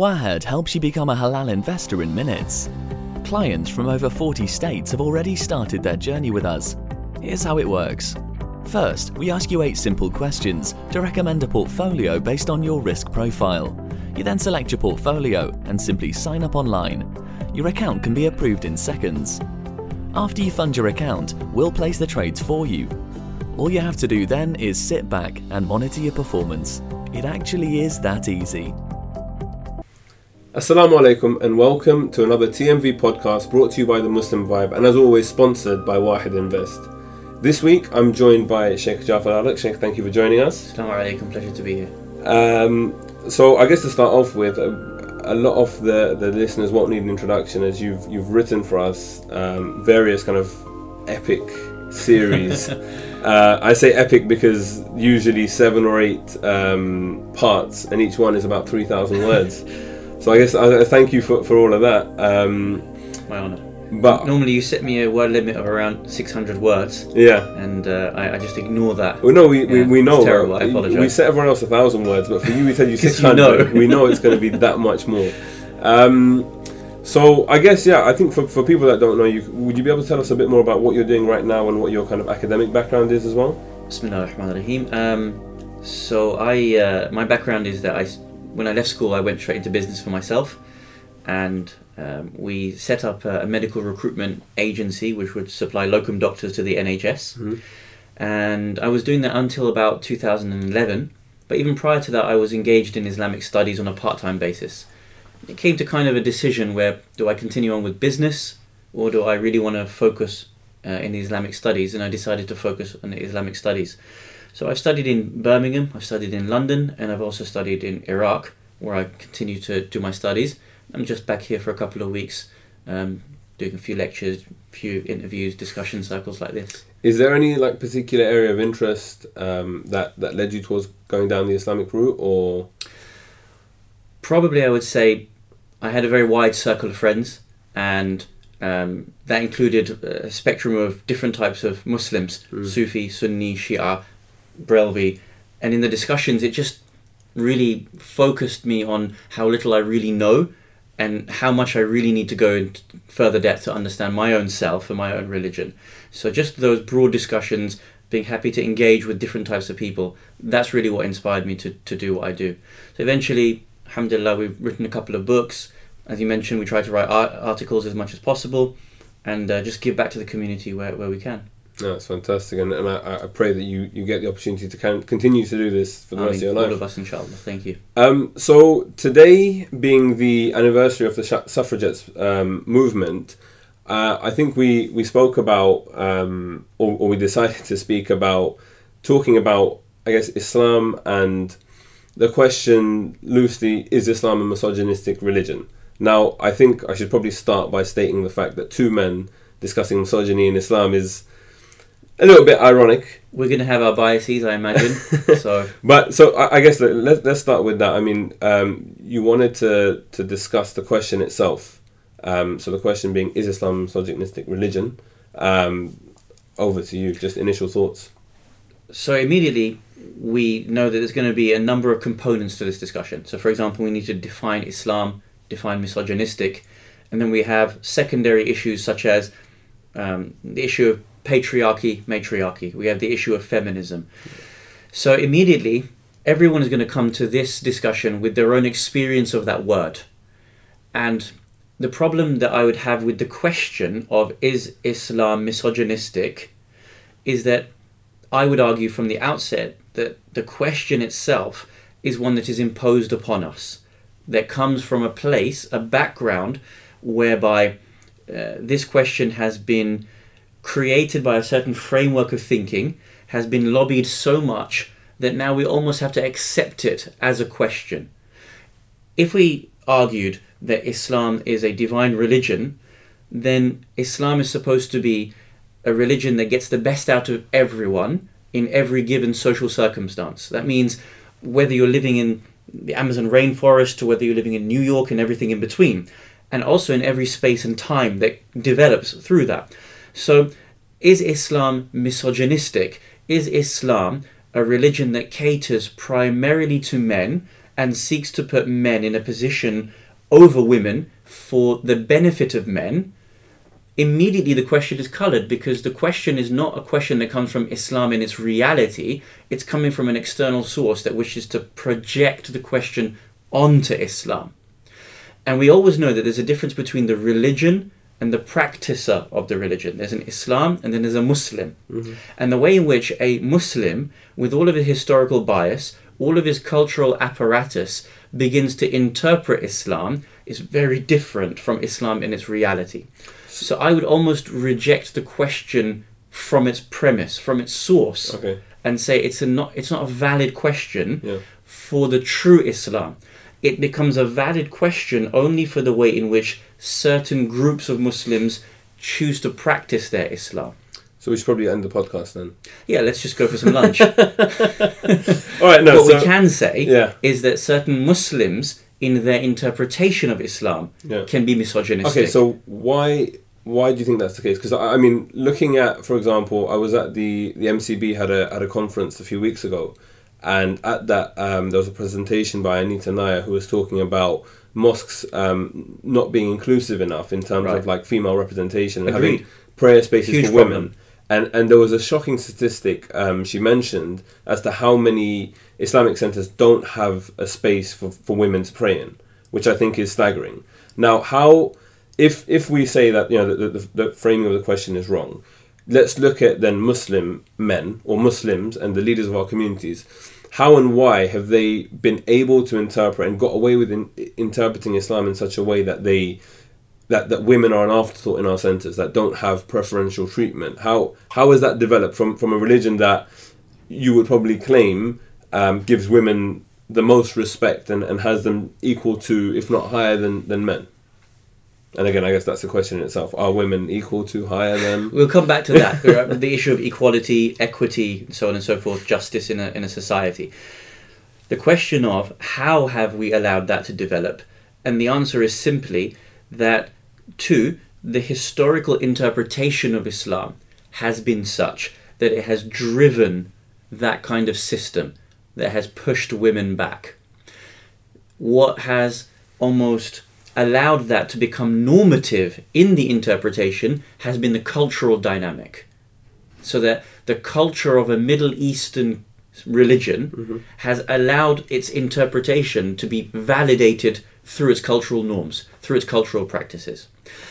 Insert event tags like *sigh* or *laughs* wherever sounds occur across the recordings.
Wahed helps you become a halal investor in minutes. Clients from over 40 states have already started their journey with us. Here's how it works. First, we ask you eight simple questions to recommend a portfolio based on your risk profile. You then select your portfolio and simply sign up online. Your account can be approved in seconds. After you fund your account, we'll place the trades for you. All you have to do then is sit back and monitor your performance. It actually is that easy. Assalamu alaikum and welcome to another TMV podcast brought to you by the Muslim Vibe and as always sponsored by Wahed Invest. This week I'm joined by Sheikh Jafar Ladak. Sheikh, thank you for joining us. Assalamu alaikum, pleasure to be here. Um, so I guess to start off with, a, a lot of the, the listeners won't need an introduction as you've you've written for us um, various kind of epic series. *laughs* uh, I say epic because usually seven or eight um, parts and each one is about 3,000 words. *laughs* So I guess I, I thank you for, for all of that. Um, My honour. but Normally you set me a word limit of around 600 words, yeah. and uh, I, I just ignore that. Well, no, we, we, Yeah, we know. it's terrible, I apologise. We set everyone else a thousand words, but for you, we *laughs* tell you six hundred. know. We know it's going to be *laughs* that much more. Um, so I guess yeah, I think for, for people that don't know you, would you be able to tell us a bit more about what you're doing right now and what your kind of academic background is as well? Bismillah ar-Rahman ar-Rahim. Um, so I, uh, my background is that I, when I left school, I went straight into business for myself, and um, we set up a, a medical recruitment agency which would supply locum doctors to the NHS. Mhm. And I was doing that until about 2011. But even prior to that, I was engaged in Islamic studies on a part-time basis. It came to kind of a decision where do I continue on with business or do I really want to focus uh, in the Islamic studies? And I decided to focus on the Islamic studies. So I've studied in Birmingham, I've studied in London, and I've also studied in Iraq, where I continue to do my studies. I'm just back here for a couple of weeks, um, doing a few lectures, a few interviews, discussion circles like this. Is there any like particular area of interest um, that that led you towards going down the Islamic route, or Probably, I would say I had a very wide circle of friends, and um, that included a spectrum of different types of Muslims Mm. Sufi, Sunni, Shia, Brelvi. And in the discussions, it just really focused me on how little I really know and how much I really need to go into further depth to understand my own self and my own religion. So, just those broad discussions, being happy to engage with different types of people, that's really what inspired me to, to do what I do. So, eventually, alhamdulillah, we've written a couple of books. As you mentioned, we try to write art- articles as much as possible and uh, just give back to the community where, where we can. No, it's fantastic, and, and I, I pray that you, you get the opportunity to can, continue to do this for the I rest of mean, your all life. of us, inshallah. Thank you. Um, so today being the anniversary of the suffragettes um, movement, uh, I think we, we spoke about, um, or, or we decided *laughs* to speak about, talking about, I guess, Islam and the question loosely is Islam a misogynistic religion? Now, I think I should probably start by stating the fact that two men discussing misogyny in Islam is a little bit ironic. We're going to have our biases, I imagine. *laughs* so, But so I, I guess let, let's let's start with that. I mean, um, you wanted to to discuss the question itself. Um, so the question being, is Islam a misogynistic religion? Um, over to you. Just initial thoughts. so immediately we know that there's going to be a number of components to this discussion. So, for example, we need to define Islam, define misogynistic, and then we have secondary issues such as um, the issue of patriarchy, matriarchy. We have the issue of feminism. So, immediately, everyone is going to come to this discussion with their own experience of that word. And the problem that I would have with the question of is Islam misogynistic is that I would argue from the outset that the question itself is one that is imposed upon us, that comes from a place, a background, whereby uh, this question has been created by a certain framework of thinking, has been lobbied so much that now we almost have to accept it as a question. If we argued that Islam is a divine religion, then Islam is supposed to be a religion that gets the best out of everyone in every given social circumstance. That means whether you're living in the Amazon rainforest or whether you're living in New York and everything in between, and also in every space and time that develops through that. So, is Islam misogynistic? Is Islam a religion that caters primarily to men and seeks to put men in a position over women for the benefit of men, immediately the question is colored because the question is not a question that comes from Islam in its reality, it's coming from an external source that wishes to project the question onto Islam. And we always know that there's a difference between the religion and the practicer of the religion. There's an Islam and then there's a Muslim. Mm-hmm. And the way in which a Muslim, with all of his historical bias, all of his cultural apparatus, begins to interpret Islam is very different from Islam in its reality. So I would almost reject the question from its premise, from its source, Okay. and say it's a not it's not a valid question Yeah. for the true Islam. It becomes a valid question only for the way in which certain groups of Muslims choose to practice their Islam. So we should probably end the podcast then. Yeah, let's just go for some lunch. *laughs* *laughs* All right. No. what so we can say yeah. is that certain Muslims, in their interpretation of Islam, Yeah. can be misogynistic. Okay, so why why do you think that's the case? Because I I mean, looking at, for example, I was at the the MCB had a had a conference a few weeks ago, and at that um, there was a presentation by Anita Naya who was talking about mosques um, not being inclusive enough in terms Right. of like female representation and Agreed. having prayer spaces Huge for women. problem. And and there was a shocking statistic um, she mentioned as to how many Islamic centers don't have a space for, for women to pray in, which I think is staggering. Now, how if if we say that you know the, the, the framing of the question is wrong, let's look at then Muslim men or Muslims and the leaders of our communities. How and why have they been able to interpret and got away with in, interpreting Islam in such a way that they that, that women are an afterthought in our centres that don't have preferential treatment? How how has that developed from from a religion that you would probably claim um, gives women the most respect and, and has them equal to, if not higher than, than men? And again, I guess that's the question in itself: Are women equal to, higher than? We'll come back to that. *laughs* the issue of equality, equity, and so on and so forth, justice in a, in a society. The question of how have we allowed that to develop? And the answer is simply that, two, the historical interpretation of Islam has been such that it has driven that kind of system that has pushed women back. What has almost allowed that to become normative in the interpretation has been the cultural dynamic. So that the culture of a Middle Eastern religion mm-hmm. has allowed its interpretation to be validated through its cultural norms, through its cultural practices.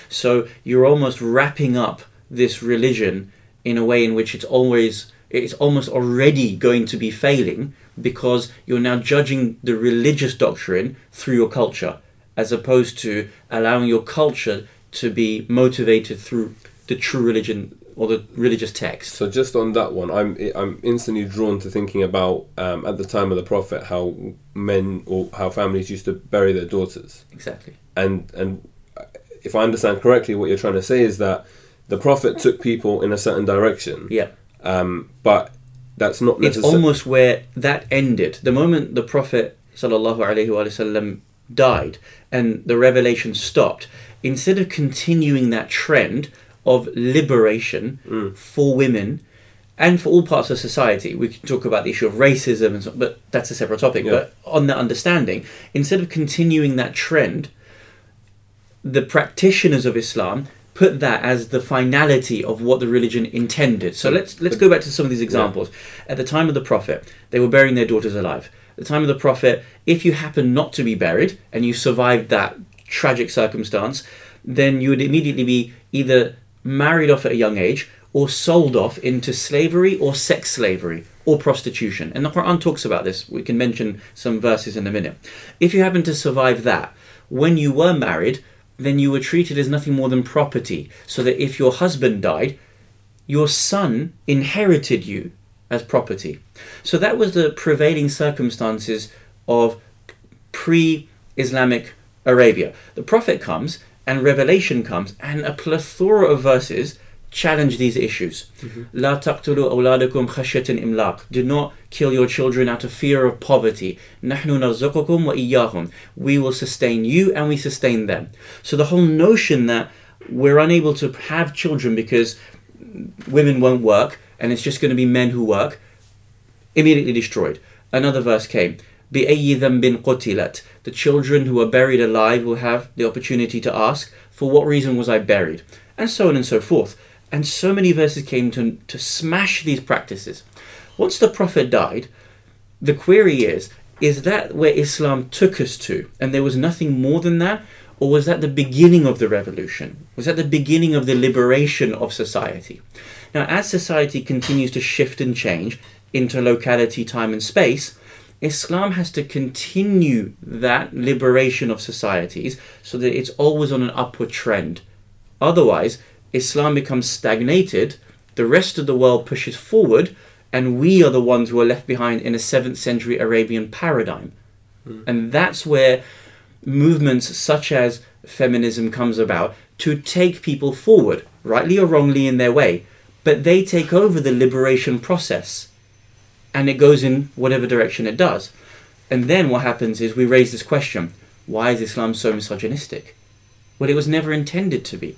So you're almost wrapping up this religion in a way in which it's always it's almost already going to be failing because you're now judging the religious doctrine through your culture as opposed to allowing your culture to be motivated through the true religion or the religious text. So just on that one, I'm I'm instantly drawn to thinking about um, at the time of the Prophet how men or how families used to bury their daughters. Exactly. and and if I understand correctly, what you're trying to say is that the Prophet took people in a certain direction, Yeah. um, but that's not It's almost where that ended. The moment the Prophet sallallahu alaihi wasallam died and the revelation stopped, instead of continuing that trend of liberation Mm. for women and for all parts of society, we can talk about the issue of racism and so, but that's a separate topic. Yeah. But on that understanding, instead of continuing that trend, the practitioners of Islam put that as the finality of what the religion intended. So let's let's go back to some of these examples. At the time of the Prophet, they were burying their daughters alive. The time of the Prophet, if you happen not to be buried and you survived that tragic circumstance, then you would immediately be either married off at a young age or sold off into slavery or sex slavery or prostitution. And the Quran talks about this. We can mention some verses in a minute. If you happen to survive that, when you were married, then you were treated as nothing more than property. So that if your husband died, your son inherited you as property. So that was the prevailing circumstances of pre Islamic Arabia. The Prophet comes and revelation comes, and a plethora of verses challenge these issues. Mm-hmm. La taqtulu awladakum khashyatan imlaq. Do not kill your children out of fear of poverty. Nahnu narzuqukum wa iyyahum. We will sustain you and we sustain them. So the whole notion that we're unable to have children because women won't work and it's just going to be men who work immediately destroyed. Another verse came. بِأَيِّ ذَنْبٍ قُتِلَتْ The children who are buried alive will have the opportunity to ask, for what reason was I buried? And so on and so forth. And so many verses came to, to smash these practices. Once the Prophet died, the query is, is that where Islam took us to? And there was nothing more than that? Or was that the beginning of the revolution? Was that the beginning of the liberation of society? Now, as society continues to shift and change into locality, time, and space, Islam has to continue that liberation of societies so that it's always on an upward trend. Otherwise, Islam becomes stagnated, the rest of the world pushes forward, and we are the ones who are left behind in a 7th century Arabian paradigm. Mm. And that's where movements such as feminism comes about to take people forward, rightly or wrongly in their way, but they take over the liberation process and it goes in whatever direction it does. And then what happens is we raise this question why is Islam so misogynistic? Well, it was never intended to be.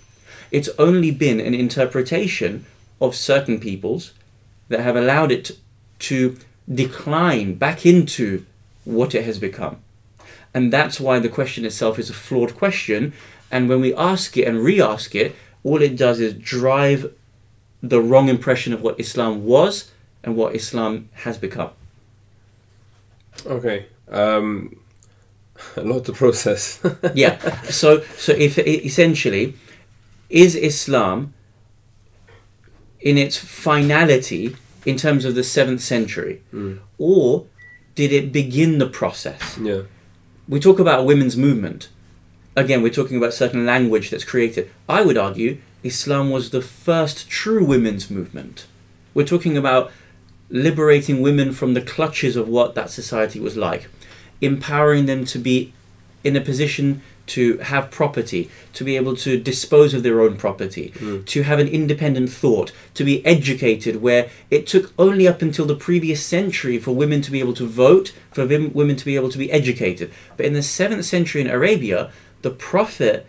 It's only been an interpretation of certain peoples that have allowed it to decline back into what it has become. And that's why the question itself is a flawed question. And when we ask it and re ask it, all it does is drive the wrong impression of what Islam was and what Islam has become. Okay. Um, *laughs* a lot to process. *laughs* yeah. So, so if essentially, is Islam in its finality in terms of the seventh century, mm. or did it begin the process? Yeah we talk about women's movement. Again, we're talking about certain language that's created. I would argue Islam was the first true women's movement. We're talking about liberating women from the clutches of what that society was like, empowering them to be in a position to have property, to be able to dispose of their own property, mm. to have an independent thought, to be educated, where it took only up until the previous century for women to be able to vote, for women to be able to be educated. But in the 7th century in Arabia, the Prophet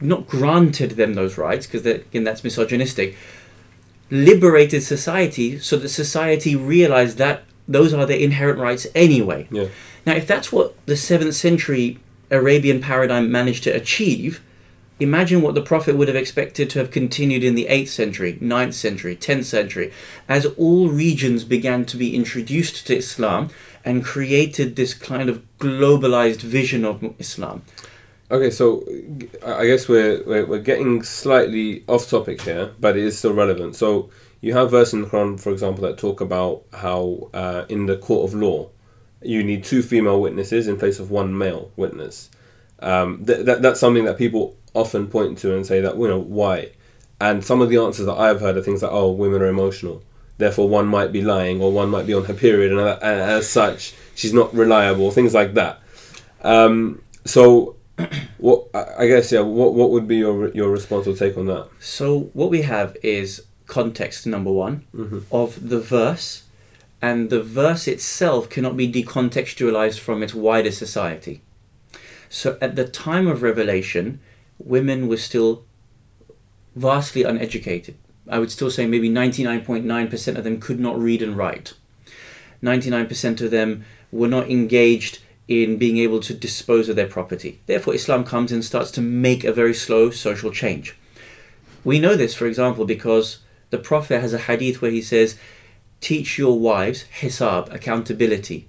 not granted them those rights, because again, that's misogynistic, liberated society so that society realized that those are their inherent rights anyway. Yeah. Now, if that's what the 7th century Arabian paradigm managed to achieve, imagine what the Prophet would have expected to have continued in the 8th century, 9th century, 10th century, as all regions began to be introduced to Islam and created this kind of globalized vision of Islam. Okay, so I guess we're, we're, we're getting slightly off topic here, but it is still relevant. So you have verses in the Quran, for example, that talk about how uh, in the court of law, you need two female witnesses in place of one male witness. Um, th- that, that's something that people often point to and say that, you know, why? And some of the answers that I've heard are things like, oh, women are emotional. Therefore, one might be lying or one might be on her period, and as such, she's not reliable, things like that. Um, so, *clears throat* what I guess, yeah, what, what would be your, your response or take on that? So, what we have is context number one mm-hmm. of the verse and the verse itself cannot be decontextualized from its wider society. So at the time of Revelation, women were still vastly uneducated. I would still say maybe 99.9% of them could not read and write. 99% of them were not engaged in being able to dispose of their property. Therefore, Islam comes and starts to make a very slow social change. We know this, for example, because the Prophet has a hadith where he says, teach your wives hisab, accountability,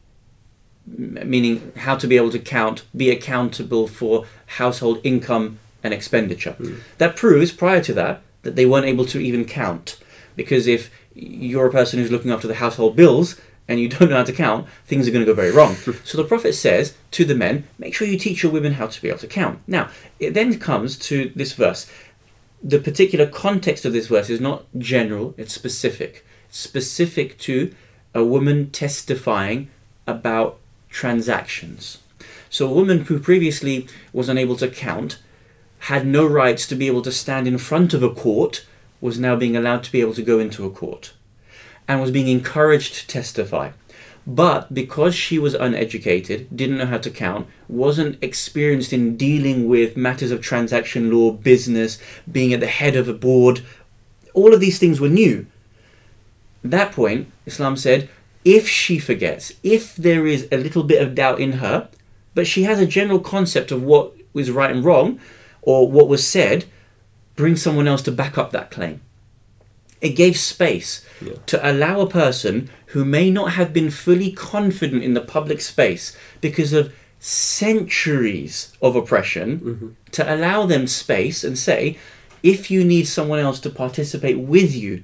meaning how to be able to count, be accountable for household income and expenditure. Mm. That proves, prior to that, that they weren't able to even count. Because if you're a person who's looking after the household bills and you don't know how to count, things are going to go very wrong. *laughs* so the Prophet says to the men, make sure you teach your women how to be able to count. Now, it then comes to this verse. The particular context of this verse is not general, it's specific specific to a woman testifying about transactions. So, a woman who previously was unable to count, had no rights to be able to stand in front of a court, was now being allowed to be able to go into a court and was being encouraged to testify. But because she was uneducated, didn't know how to count, wasn't experienced in dealing with matters of transaction law, business, being at the head of a board, all of these things were new At that point, Islam said, if she forgets, if there is a little bit of doubt in her, but she has a general concept of what was right and wrong or what was said, bring someone else to back up that claim. It gave space Yeah. to allow a person who may not have been fully confident in the public space because of centuries of oppression to allow them space and say, if you need someone else to participate with you,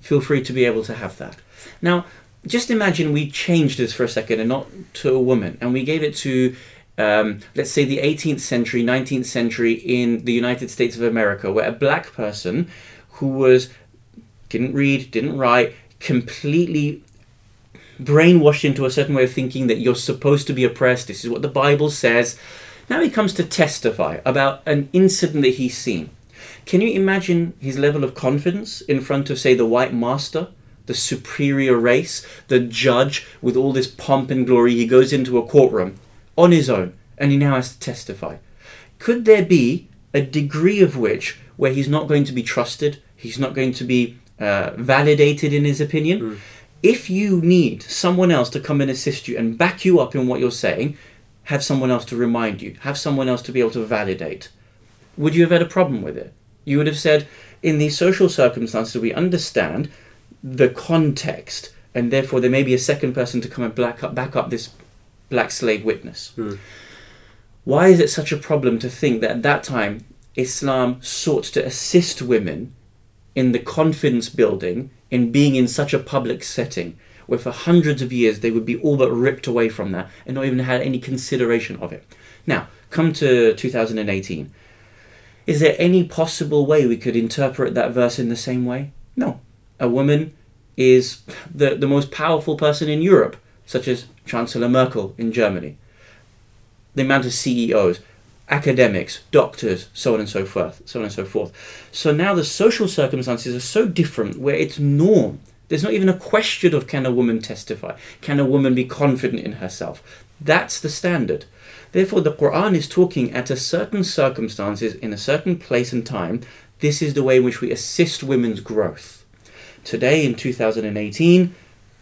feel free to be able to have that. Now, just imagine we changed this for a second and not to a woman, and we gave it to, um, let's say, the 18th century, 19th century in the United States of America, where a black person who was didn't read, didn't write, completely brainwashed into a certain way of thinking that you're supposed to be oppressed. This is what the Bible says. Now he comes to testify about an incident that he's seen. Can you imagine his level of confidence in front of, say, the white master, the superior race, the judge with all this pomp and glory? He goes into a courtroom on his own and he now has to testify. Could there be a degree of which where he's not going to be trusted, he's not going to be uh, validated in his opinion? If you need someone else to come and assist you and back you up in what you're saying, have someone else to remind you, have someone else to be able to validate. Would you have had a problem with it? You would have said, in these social circumstances, we understand the context, and therefore there may be a second person to come and black up, back up this black slave witness. Why is it such a problem to think that at that time Islam sought to assist women in the confidence building in being in such a public setting where for hundreds of years they would be all but ripped away from that and not even had any consideration of it. Now, come to 2018. Is there any possible way we could interpret that verse in the same way? No. A woman is the, the most powerful person in Europe, such as Chancellor Merkel in Germany. The amount of CEOs, academics, doctors, so on and so forth, so on and so forth. So now the social circumstances are so different where it's norm. There's not even a question of can a woman testify? Can a woman be confident in herself? That's the standard. Therefore, the Quran is talking at a certain circumstances in a certain place and time. This is the way in which we assist women's growth. Today, in 2018,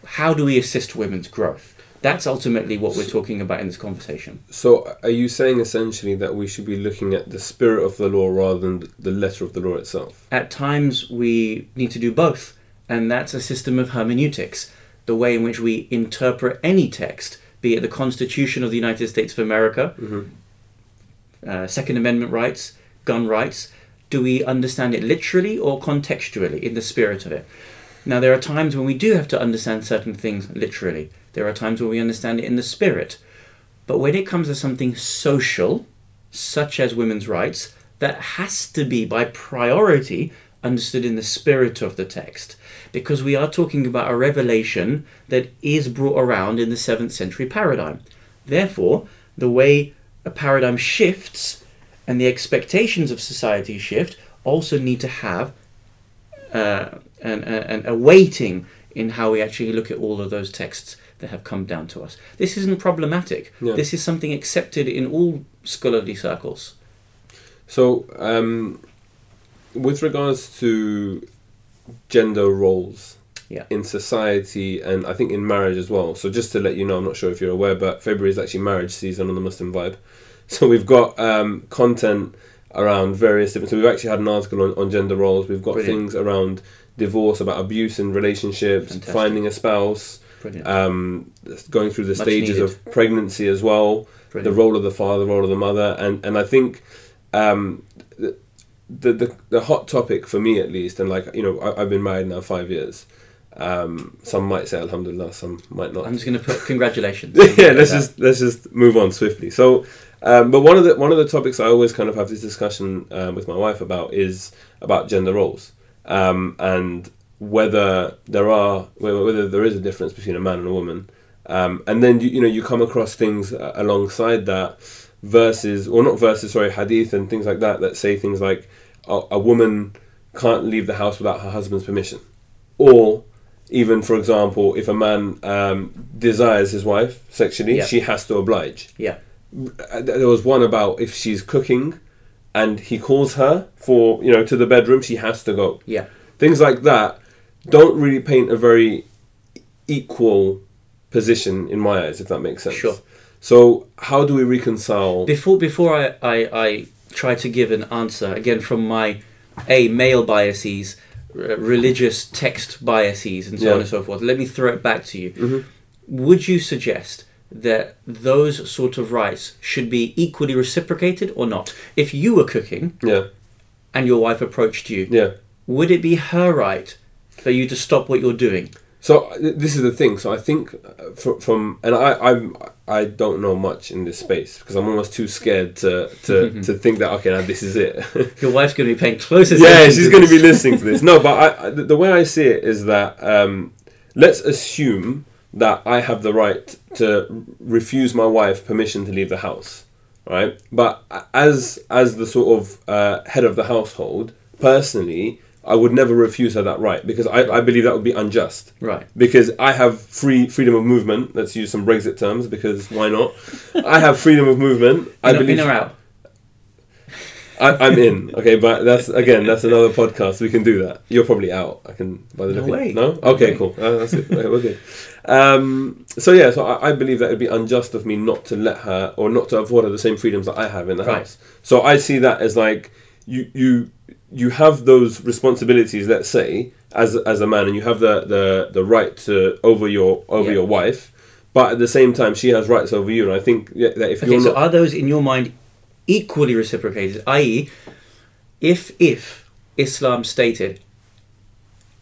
how do we assist women's growth? That's ultimately what we're talking about in this conversation. So, are you saying essentially that we should be looking at the spirit of the law rather than the letter of the law itself? At times, we need to do both, and that's a system of hermeneutics, the way in which we interpret any text, be it the Constitution of the United States of America, uh, Second Amendment rights, gun rights. Do we understand it literally or contextually in the spirit of it? Now, there are times when we do have to understand certain things literally. There are times when we understand it in the spirit. But when it comes to something social, such as women's rights, that has to be by priority understood in the spirit of the text. Because we are talking about a revelation that is brought around in the 7th century paradigm. Therefore, the way a paradigm shifts and the expectations of society shift also need to have uh, an, an, a weighting in how we actually look at all of those texts that have come down to us. This isn't problematic. Yeah. This is something accepted in all scholarly circles. So, um, with regards to gender roles Yeah. in society and I think in marriage as well. So, just to let you know, I'm not sure if you're aware, but February is actually marriage season on the Muslim Vibe. *laughs* So, we've got um, content around various different. So, we've actually had an article on, on gender roles. We've got Brilliant. things around divorce, about abuse in relationships, Fantastic. finding a spouse. Um, going through the Much stages needed. of pregnancy as well the role of the father, the role of the mother, and and I think um, the, the the hot topic for me at least, and like you know, I, I've been married now five years. Um, some might say Alhamdulillah, some might not. I'm just going to put congratulations. *laughs* yeah, let's just let's just move on swiftly. So, um, but one of the one of the topics I always kind of have this discussion um, with my wife about is about gender roles um, and whether there are whether there is a difference between a man and a woman. Um, and then you, you know you come across things uh, alongside that verses or not verses sorry hadith and things like that that say things like a, a woman can't leave the house without her husband's permission or even for example if a man um, desires his wife sexually Yeah. she has to oblige Yeah. Uh, there was one about if she's cooking and he calls her for you know to the bedroom she has to go Yeah. things like that don't really paint a very equal position in my eyes, if that makes sense. Sure. So how do we reconcile? Before before I, I, I try to give an answer again from my a male biases, r- religious text biases, and so on and so forth. Let me throw it back to you. Mhm. Would you suggest that those sort of rights should be equally reciprocated or not? If you were cooking Yeah, and your wife approached you, yeah. would it be her right for you to stop what you're doing? So this is the thing. So I think uh, fr- from and I I'm I don't know much in this space because I'm almost too scared to to, *laughs* to think that okay now this is it. *laughs* Your wife's going to be paying close attention. yeah, she's going to be listening to this. No, but *laughs* I, the the way I see it is that um, let's assume that I have the right to refuse my wife permission to leave the house, right? But as as the sort of uh, head of the household, personally, I would never refuse her that right because I, I believe that would be unjust Right. because I have free freedom of movement. Let's use some Brexit terms because why not? I have freedom of movement. *laughs* I In, believe in or out? I, I'm in. *laughs* Okay, but that's again that's another podcast. We can do that. You're probably out. I can by the No at- way. No. Okay. Cool. Uh, that's it. Okay, we're good. Um, so yeah, so I, I believe that it'd be unjust of me not to let her or not to afford her the same freedoms that I have in the Right. house. So I see that as like you you you have those responsibilities. Let's say as as a man, and you have the the the right to over your over Yeah. your wife. But at the same time, she has rights over you, and I think that if Okay, you're so not, are those in your mind equally reciprocated? I.e., if if Islam stated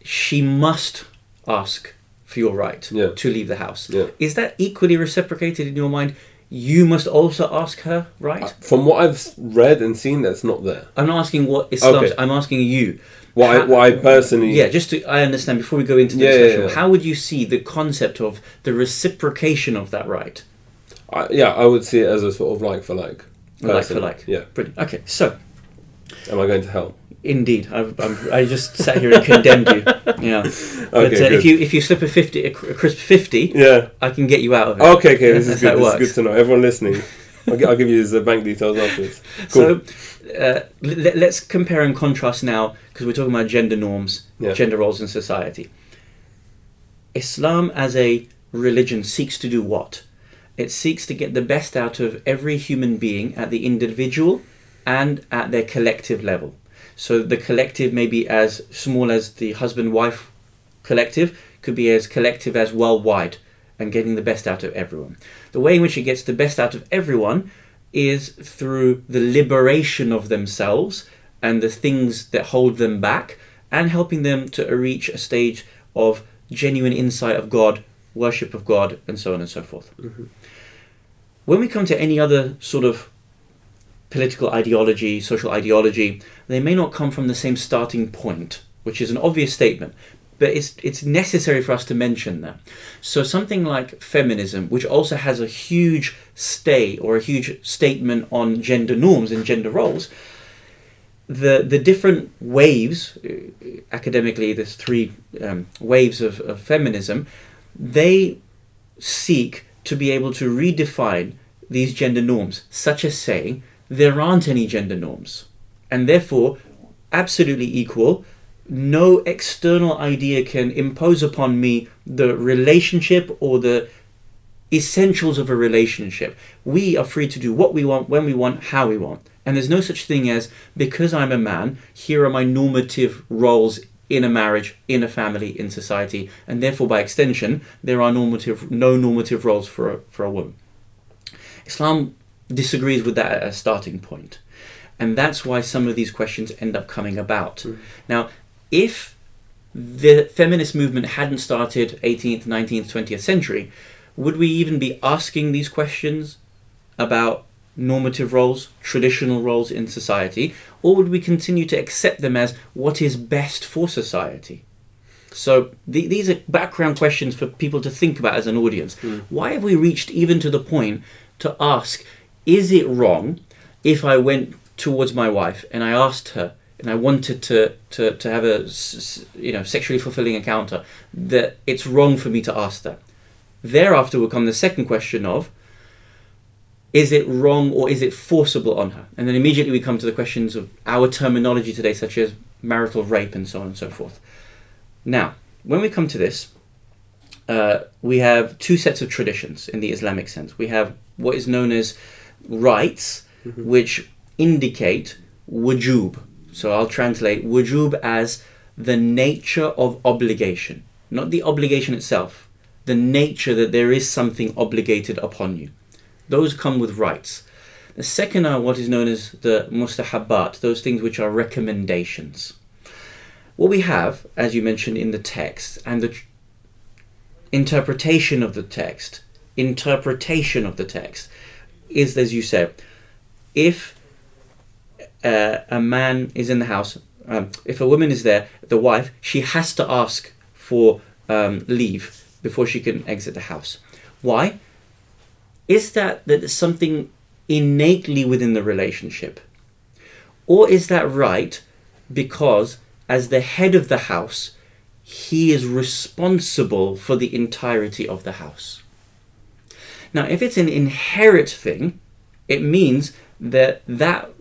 she must ask for your right Yeah. to leave the house, Yeah. is that equally reciprocated in your mind? You must also ask her right. Uh, from what I've read and seen, that's not there. I'm not asking what Islam. Okay. I'm asking you. Why? How- I personally Yeah, just to I understand before we go into the Yeah, yeah, discussion, yeah. how would you see the concept of the reciprocation of that right? I, yeah, I would see it as a sort of like for like. Like for like. Yeah. Brilliant. Okay, so Am I going to hell? Indeed, I've, I'm, I just sat here and condemned you. *laughs* Yeah, but Okay, uh, if you if you slip a fifty, a, crisp fifty, Yeah. I can get you out of it. Okay. Okay. This is good. This is good to know. Everyone listening, I'll, gi- I'll give you his uh, bank details afterwards. *laughs* Cool. So uh, let, let's compare and contrast now because we're talking about gender norms, Yeah. gender roles in society. Islam as a religion seeks to do what? It seeks to get the best out of every human being at the individual and at their collective level. So the collective may be as small as the husband wife collective, could be as collective as worldwide, and getting the best out of everyone. The way in which it gets the best out of everyone is through the liberation of themselves and the things that hold them back, and helping them to reach a stage of genuine insight of God, worship of God, and so on and so forth. Mm-hmm. When we come to any other sort of political ideology, social ideology, they may not come from the same starting point, which is an obvious statement, but it's it's necessary for us to mention that. So something like feminism, which also has a huge stay or a huge statement on gender norms and gender roles, the the different waves, uh, academically, there's three um, waves of, of feminism, they seek to be able to redefine these gender norms, such as saying there aren't any gender norms, and therefore absolutely equal. No external idea can impose upon me the relationship or the essentials of a relationship. We are free to do what we want, when we want, how we want. And there's no such thing as, because I'm a man, here are my normative roles in a marriage, in a family, in society, and therefore, by extension, there are normative, no normative roles for a, for a woman. Islam disagrees with that at a starting point. And that's why some of these questions end up coming about. Hmm. Now, if the feminist movement hadn't started 18th, 19th, 20th century, would we even be asking these questions about normative roles, traditional roles in society, or would we continue to accept them as what is best for society? So the, these are background questions for people to think about as an audience. Hmm. Why have we reached even to the point to ask, is it wrong if I went towards my wife and I asked her and I wanted to, to, to have a you know sexually fulfilling encounter that it's wrong for me to ask that. Thereafter will come the second question of is it wrong or is it forcible on her? And then immediately we come to the questions of our terminology today, such as marital rape and so on and so forth. Now, when we come to this, uh, we have two sets of traditions in the Islamic sense. We have what is known as rights, mm-hmm. which indicate wujub. So I'll translate wujub as the nature of obligation, not the obligation itself, the nature that there is something obligated upon you. Those come with rights. The second are what is known as the mustahabbat, those things which are recommendations. What we have, as you mentioned in the text, and the tr- interpretation of the text, interpretation of the text, is as you said, if uh, a man is in the house, um, if a woman is there, the wife, she has to ask for um, leave before she can exit the house. Why? Is that that something innately within the relationship? Or is that right because, as the head of the house, he is responsible for the entirety of the house? Now, if it's an inherit thing, it means that that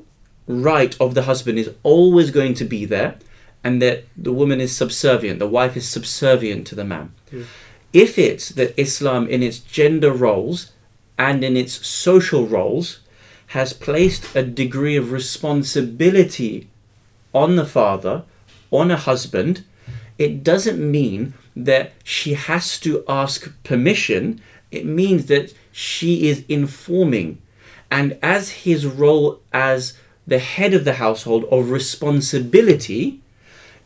right of the husband is always going to be there and that the woman is subservient, the wife is subservient to the man. Hmm. If it's that Islam, in its gender roles and in its social roles, has placed a degree of responsibility on the father, on a husband, it doesn't mean that she has to ask permission. It means that she is informing. And as his role as the head of the household of responsibility,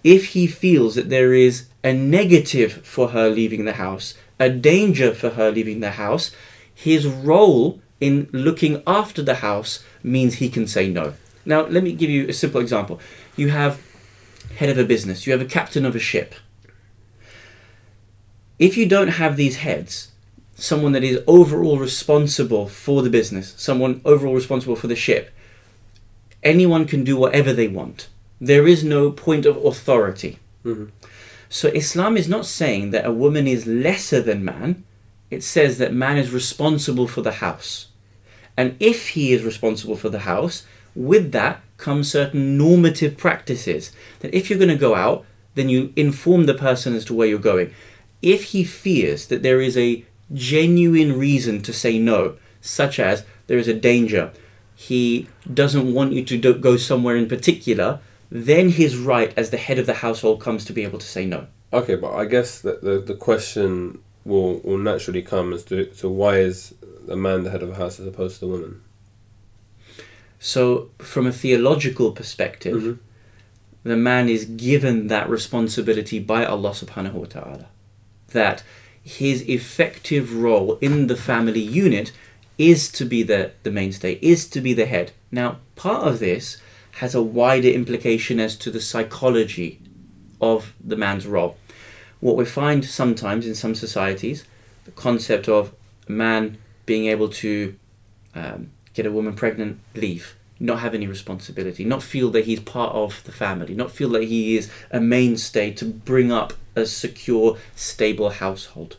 if he feels that there is a negative for her leaving the house, a danger for her leaving the house, his role in looking after the house means he can say no. Now, let me give you a simple example. You have head of a business, you have a captain of a ship. If you don't have these heads, someone that is overall responsible for the business, someone overall responsible for the ship, anyone can do whatever they want. There is no point of authority. Mhm. So Islam is not saying that a woman is lesser than man. It says that man is responsible for the house. And if he is responsible for the house, with that come certain normative practices. That if you're going to go out, then you inform the person as to where you're going. If he fears that there is a genuine reason to say no, such as there is a danger, he doesn't want you to do- go somewhere in particular, then his right as the head of the household comes to be able to say no. Okay, but I guess that the, the question will, will naturally come as to so why is the man the head of a house as opposed to the woman? So, from a theological perspective, Mhm. the man is given that responsibility by Allah subhanahu wa ta'ala. That his effective role in the family unit is to be the, the mainstay, is to be the head. Now, part of this has a wider implication as to the psychology of the man's role. What we find sometimes in some societies, the concept of a man being able to um, get a woman pregnant, leave, not have any responsibility, not feel that he's part of the family, not feel that he is a mainstay to bring up a secure, stable household.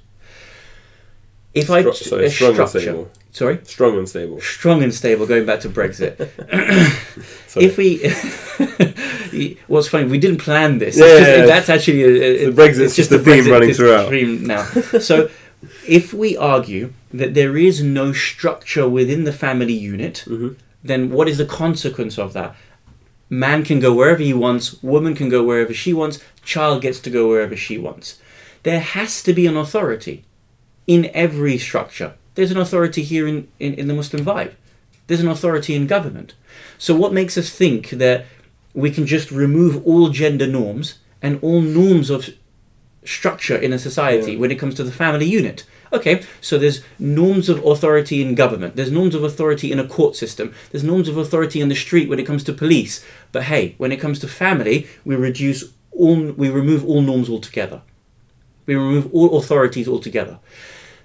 If I Stro- sorry, a strong and structure, stable. sorry, Strong and stable. strong and stable. Going back to Brexit, *laughs* if we, *laughs* what's funny, we didn't plan this. Yeah, just- yeah, that's actually a, a- The Brexit's it's just the the theme Brexit running throughout. theme now. So, if we argue that there is no structure within the family unit, Mhm. then what is the consequence of that? Man can go wherever he wants, woman can go wherever she wants, child gets to go wherever she wants. There has to be an authority in every structure. There's an authority here in, in, in the Muslim vibe. There's an authority in government. So what makes us think that we can just remove all gender norms and all norms of structure in a society Yeah. when it comes to the family unit? Okay, so there's norms of authority in government. There's norms of authority in a court system. There's norms of authority in the street when it comes to police. But hey, when it comes to family, we reduce all we remove all norms altogether. We remove all authorities altogether.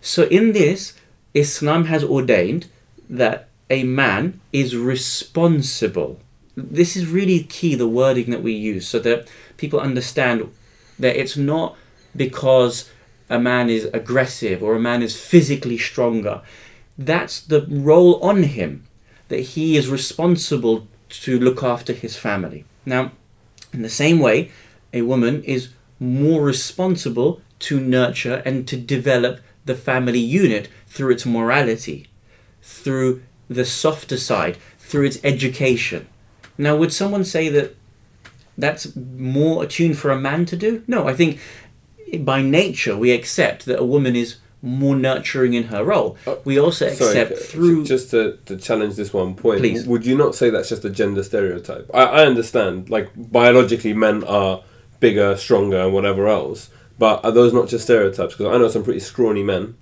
So in this, Islam has ordained that a man is responsible. This is really key, the wording that we use, so that people understand that it's not because a man is aggressive or a man is physically stronger. That's the role on him, that he is responsible to look after his family. Now, in the same way, a woman is more responsible to nurture and to develop the family unit through its morality, through the softer side, through its education. Now, would someone say that that's more attuned for a man to do? No, I think by nature we accept that a woman is more nurturing in her role. Uh, we also accept uh, through. just to, to challenge this one point. Please. Would you not say that's just a gender stereotype? I, I understand, like biologically, men are bigger, stronger, and whatever else. But are those not just stereotypes? Because I know some pretty scrawny men,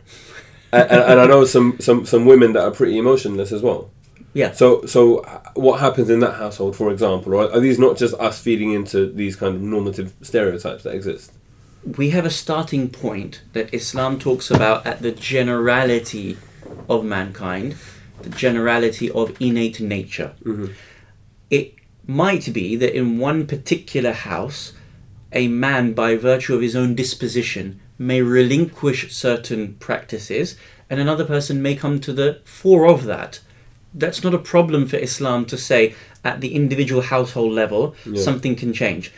and, and, and I know some, some some women that are pretty emotionless as well. yeah. So so what happens in that household, for example? Or are these not just us feeding into these kind of normative stereotypes that exist? We have a starting point that Islam talks about at the generality of mankind, the generality of innate nature. Mm-hmm. It might be that in one particular house, a man, by virtue of his own disposition, may relinquish certain practices, and another person may come to the fore of that. That's not a problem for Islam to say at the individual household level Yeah. something can change.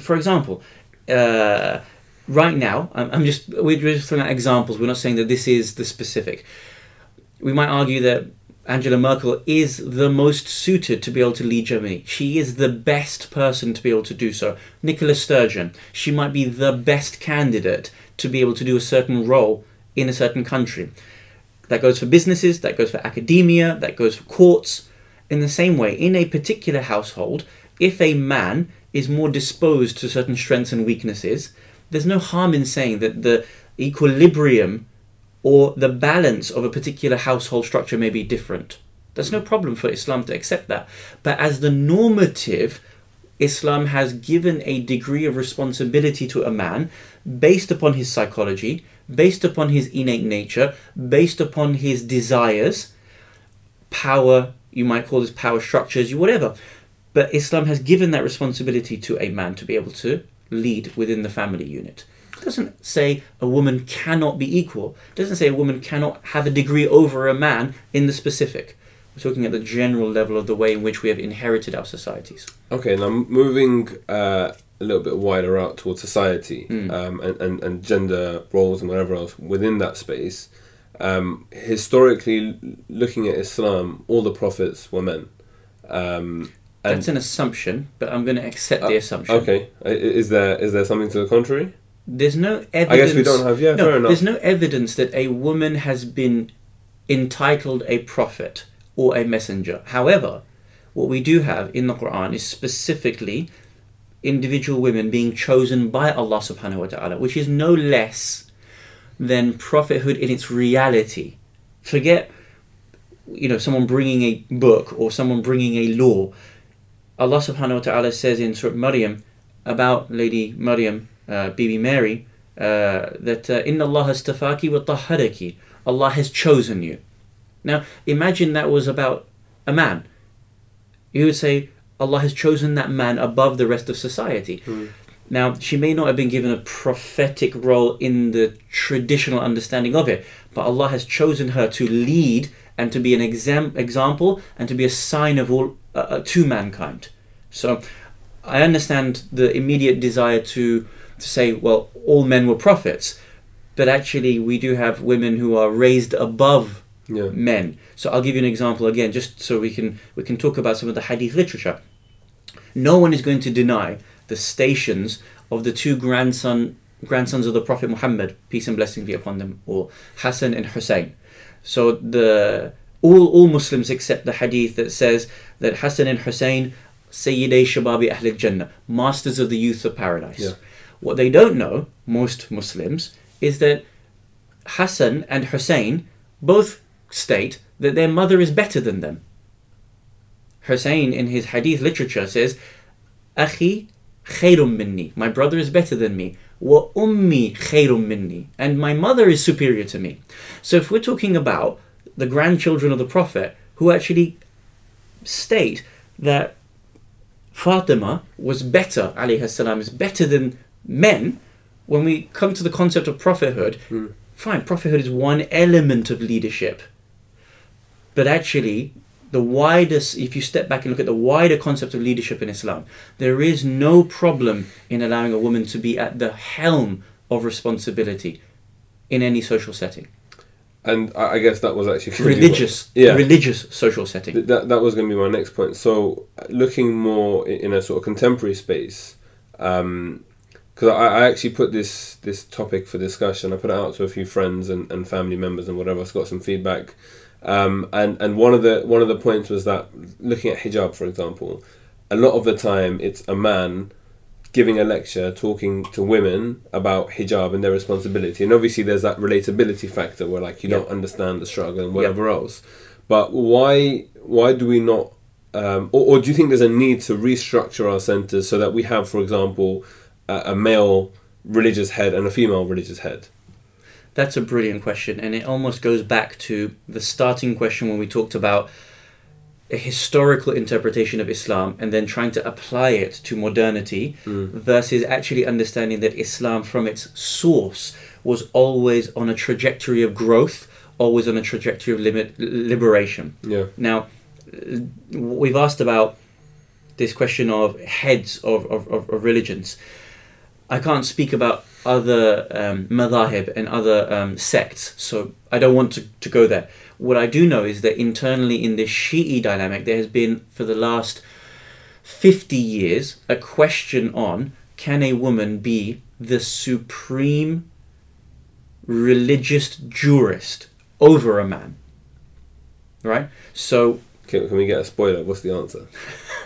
For example, uh, right now, I'm, just we're just throwing out examples. We're not saying that this is the specific. We might argue that Angela Merkel is the most suited to be able to lead Germany. She is the best person to be able to do so. Nicola Sturgeon, she might be the best candidate to be able to do a certain role in a certain country. That goes for businesses, that goes for academia, that goes for courts. In the same way, in a particular household, if a man is more disposed to certain strengths and weaknesses, there's no harm in saying that the equilibrium or the balance of a particular household structure may be different. There's no problem for Islam to accept that. But as the normative, Islam has given a degree of responsibility to a man based upon his psychology, based upon his innate nature, based upon his desires, power, you might call this power structures, you whatever. But Islam has given that responsibility to a man to be able to lead within the family unit. It doesn't say a woman cannot be equal. It doesn't say a woman cannot have a degree over a man in the specific. We're talking at the general level of the way in which we have inherited our societies. Okay, now moving uh, a little bit wider out towards society Mm. um, and, and, and gender roles and whatever else within that space. Um, historically, looking at Islam, all the prophets were men. Um, and That's an assumption, but I'm going to accept the Uh, assumption. okay, is there is there something to the contrary? There's no evidence. I guess we don't have. Yeah, no, fair enough. there's no evidence that a woman has been entitled a prophet or a messenger. However, what we do have in the Quran is specifically individual women being chosen by Allah subhanahu wa ta'ala, which is no less than prophethood in its reality. Forget, you know, someone bringing a book or someone bringing a law. Allah subhanahu wa ta'ala says in Surah Maryam about Lady Maryam, uh, Bibi Mary, uh, that uh, Inna Allah astafaki wa tahharaki. Allah has chosen you. Now, imagine that was about a man. You would say, Allah has chosen that man above the rest of society. Now, she may not have been given a prophetic role in the traditional understanding of it, but Allah has chosen her to lead and to be an exam- example and to be a sign of all uh, uh, to mankind. So, I understand the immediate desire to to say, well, all men were prophets, but actually we do have women who are raised above Yeah. men. So I'll give you an example again, just so we can we can talk about some of the hadith literature. No one is going to deny the stations of the two grandson grandsons of the Prophet Muhammad, peace and blessing be upon them or Hassan and Hussein. So the all all Muslims accept the hadith that says that Hassan and Hussein Sayyiday Shababi Ahl Jannah, masters of the youth of paradise. Yeah. What they don't know, most Muslims, is that Hassan and Hussein both state that their mother is better than them. Hussein in his hadith literature says, Akhi khayrun minni. My brother is better than me. Wa ummi khayrun minni. And my mother is superior to me. So if we're talking about the grandchildren of the Prophet who actually state that Fatima was better, alayhi salam, is better than men, when we come to the concept of prophethood, hmm. fine, prophethood is one element of leadership. But actually, the widest, if you step back and look at the wider concept of leadership in Islam, there is no problem in allowing a woman to be at the helm of responsibility in any social setting. And I I guess that was actually Religious, Yeah. religious social setting. Th- That that was going to be my next point. So, looking more in a sort of contemporary space, because I, I actually put this this topic for discussion. I put it out to a few friends and, and family members and whatever. I got some feedback, um, and and one of the one of the points was that looking at hijab, for example, a lot of the time it's a man giving a lecture talking to women about hijab and their responsibility. And obviously there's that relatability factor where like you Yeah. don't understand the struggle and whatever else. But why why do we not um, or, or do you think there's a need to restructure our centers so that we have for example a, a male religious head and a female religious head? That's a brilliant question, and it almost goes back to the starting question when we talked about a historical interpretation of Islam and then trying to apply it to modernity versus actually understanding that Islam, from its source, was always on a trajectory of growth, always on a trajectory of limit, liberation. yeah Now, uh, we've asked about this question of heads of, of, of, of religions. I can't speak about other um, madhahib and other um, sects, so I don't want to, to go there. What I do know is that internally in the Shi'i dynamic, there has been for the last 50 years a question on can a woman be the supreme religious jurist over a man? Right? So can, can we get a spoiler what's the answer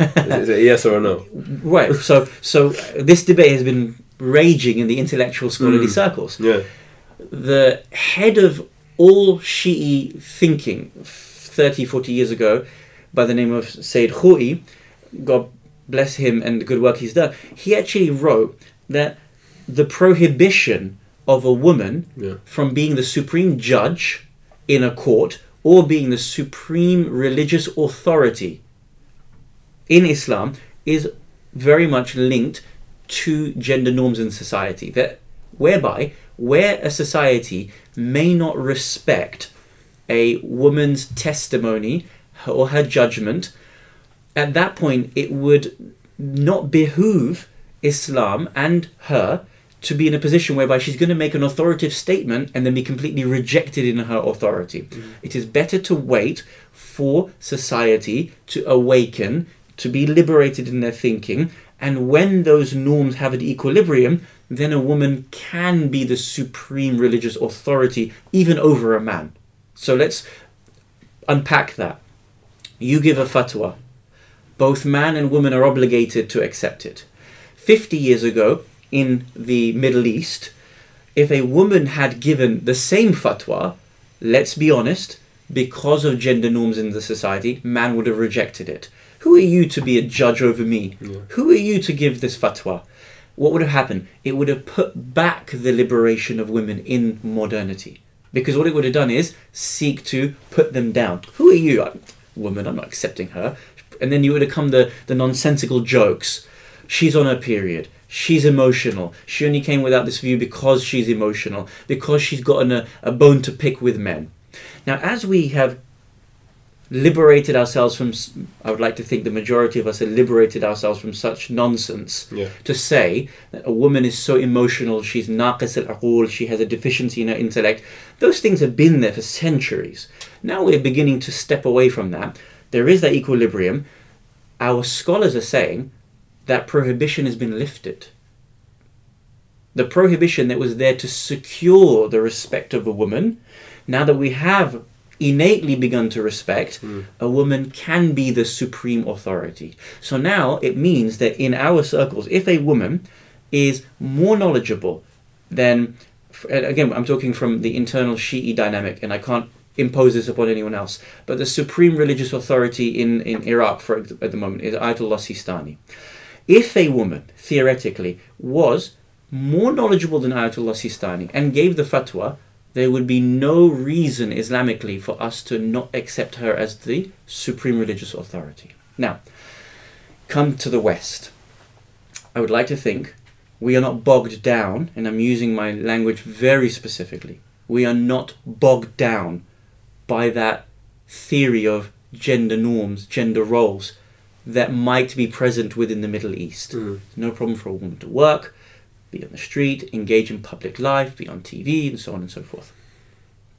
is, it a yes or a no *laughs* Right. So, so this debate has been raging in the intellectual scholarly hmm. circles. yeah The head of all Shi'i thinking 30, 40 years ago, by the name of Sayyid Khou'i, God bless him and the good work he's done, he actually wrote that the prohibition of a woman yeah. from being the supreme judge in a court or being the supreme religious authority in Islam is very much linked to gender norms in society that whereby where a society may not respect a woman's testimony or her judgment at that point it would not behoove Islam and her to be in a position whereby she's going to make an authoritative statement and then be completely rejected in her authority. Mm. It is better to wait for society to awaken, to be liberated in their thinking, and when those norms have an equilibrium, then a woman can be the supreme religious authority even over a man. So let's unpack that. You give a fatwa. Both man and woman are obligated to accept it. 50 years ago, in the Middle East, if a woman had given the same fatwa, let's be honest, because of gender norms in the society, man would have rejected it. Who are you to be a judge over me? Who are you to give this fatwa? What would have happened? It would have put back the liberation of women in modernity. Because what it would have done is seek to put them down. Who are you? I'm, woman, I'm not accepting her. And then you would have come the, the nonsensical jokes. She's on her period. She's emotional. She only came without this view because she's emotional, because she's gotten a, a bone to pick with men. Now, as we have liberated ourselves from, I would like to think the majority of us have liberated ourselves from such nonsense yeah to say that a woman is so emotional, she's naqis al she has a deficiency in her intellect. Those things have been there for centuries. Now we're beginning to step away from that. There is that equilibrium. Our scholars are saying that prohibition has been lifted. The prohibition that was there to secure the respect of a woman, now that we have innately begun to respect, hmm. a woman can be the supreme authority. So now it means that in our circles, if a woman is more knowledgeable than, again, I'm talking from the internal Shi'i dynamic, and I can't impose this upon anyone else, but the supreme religious authority in, in Iraq for, at the moment is Ayatollah Sistani. If a woman, theoretically, was more knowledgeable than Ayatollah Sistani and gave the fatwa, there would be no reason Islamically for us to not accept her as the supreme religious authority. Now, come to the West. I would like to think we are not bogged down, and I'm using my language very specifically. We are not bogged down by that theory of gender norms, gender roles that might be present within the Middle East. Mm. No problem for a woman to work. Be on the street, engage in public life, be on TV, and so on and so forth.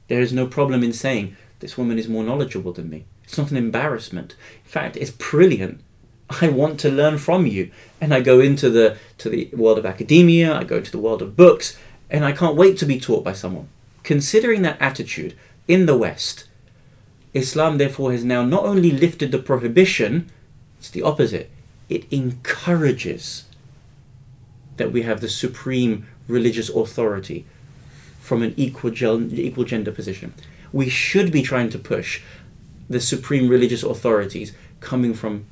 There is no problem in saying this woman is more knowledgeable than me. It's not an embarrassment. In fact, it's brilliant. I want to learn from you. And I go into the to the world of academia, I go to the world of books, and I can't wait to be taught by someone. Considering that attitude in the West, Islam therefore has now not only lifted the prohibition, it's the opposite. It encourages that we have the supreme religious authority from an equal, gen- equal gender position. We should be trying to push the supreme religious authorities coming from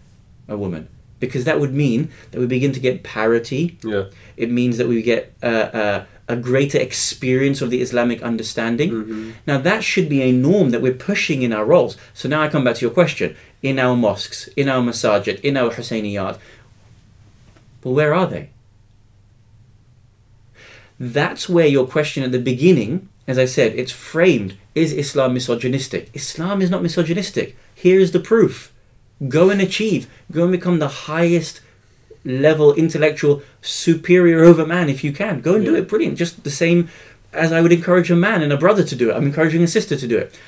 a woman because that would mean that we begin to get parity. Yeah. It means that we get uh, uh, a greater experience of the Islamic understanding. Mm-hmm. Now, that should be a norm that we're pushing in our roles. So now I come back to your question. In our mosques, in our masajid, in our Husseyniyat, well, where are they? That's where your question at the beginning, as I said, it's framed. Is Islam misogynistic? Islam is not misogynistic. Here is the proof. Go and achieve. Go and become the highest level intellectual superior over man if you can. Go and do it. Brilliant. Just the same as I would encourage a man and a brother to do it. I'm encouraging a sister to do it.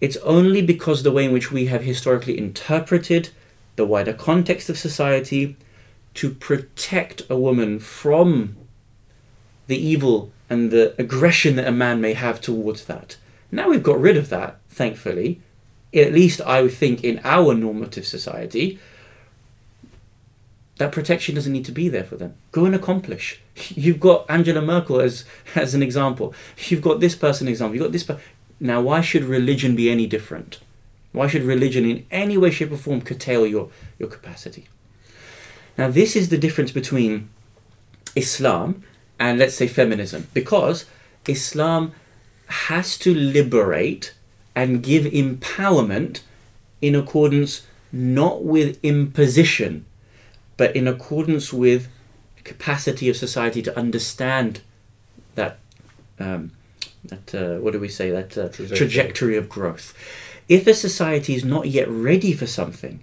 It's only because the way in which we have historically interpreted the wider context of society to protect a woman from the evil and the aggression that a man may have towards that. Now we've got rid of that, thankfully. At least I would think in our normative society, that protection doesn't need to be there for them. Go and accomplish. *laughs* You've got Angela Merkel as as an example. You've got this person example. You've got this. Per- now, why should religion be any different? Why should religion in any way, shape, or form curtail your, your capacity? Now, this is the difference between Islam and, let's say, feminism, because Islam has to liberate and give empowerment in accordance not with imposition, but in accordance with capacity of society to understand that um, that uh, what do we say that uh, Trajectory. trajectory of growth. If a society is not yet ready for something,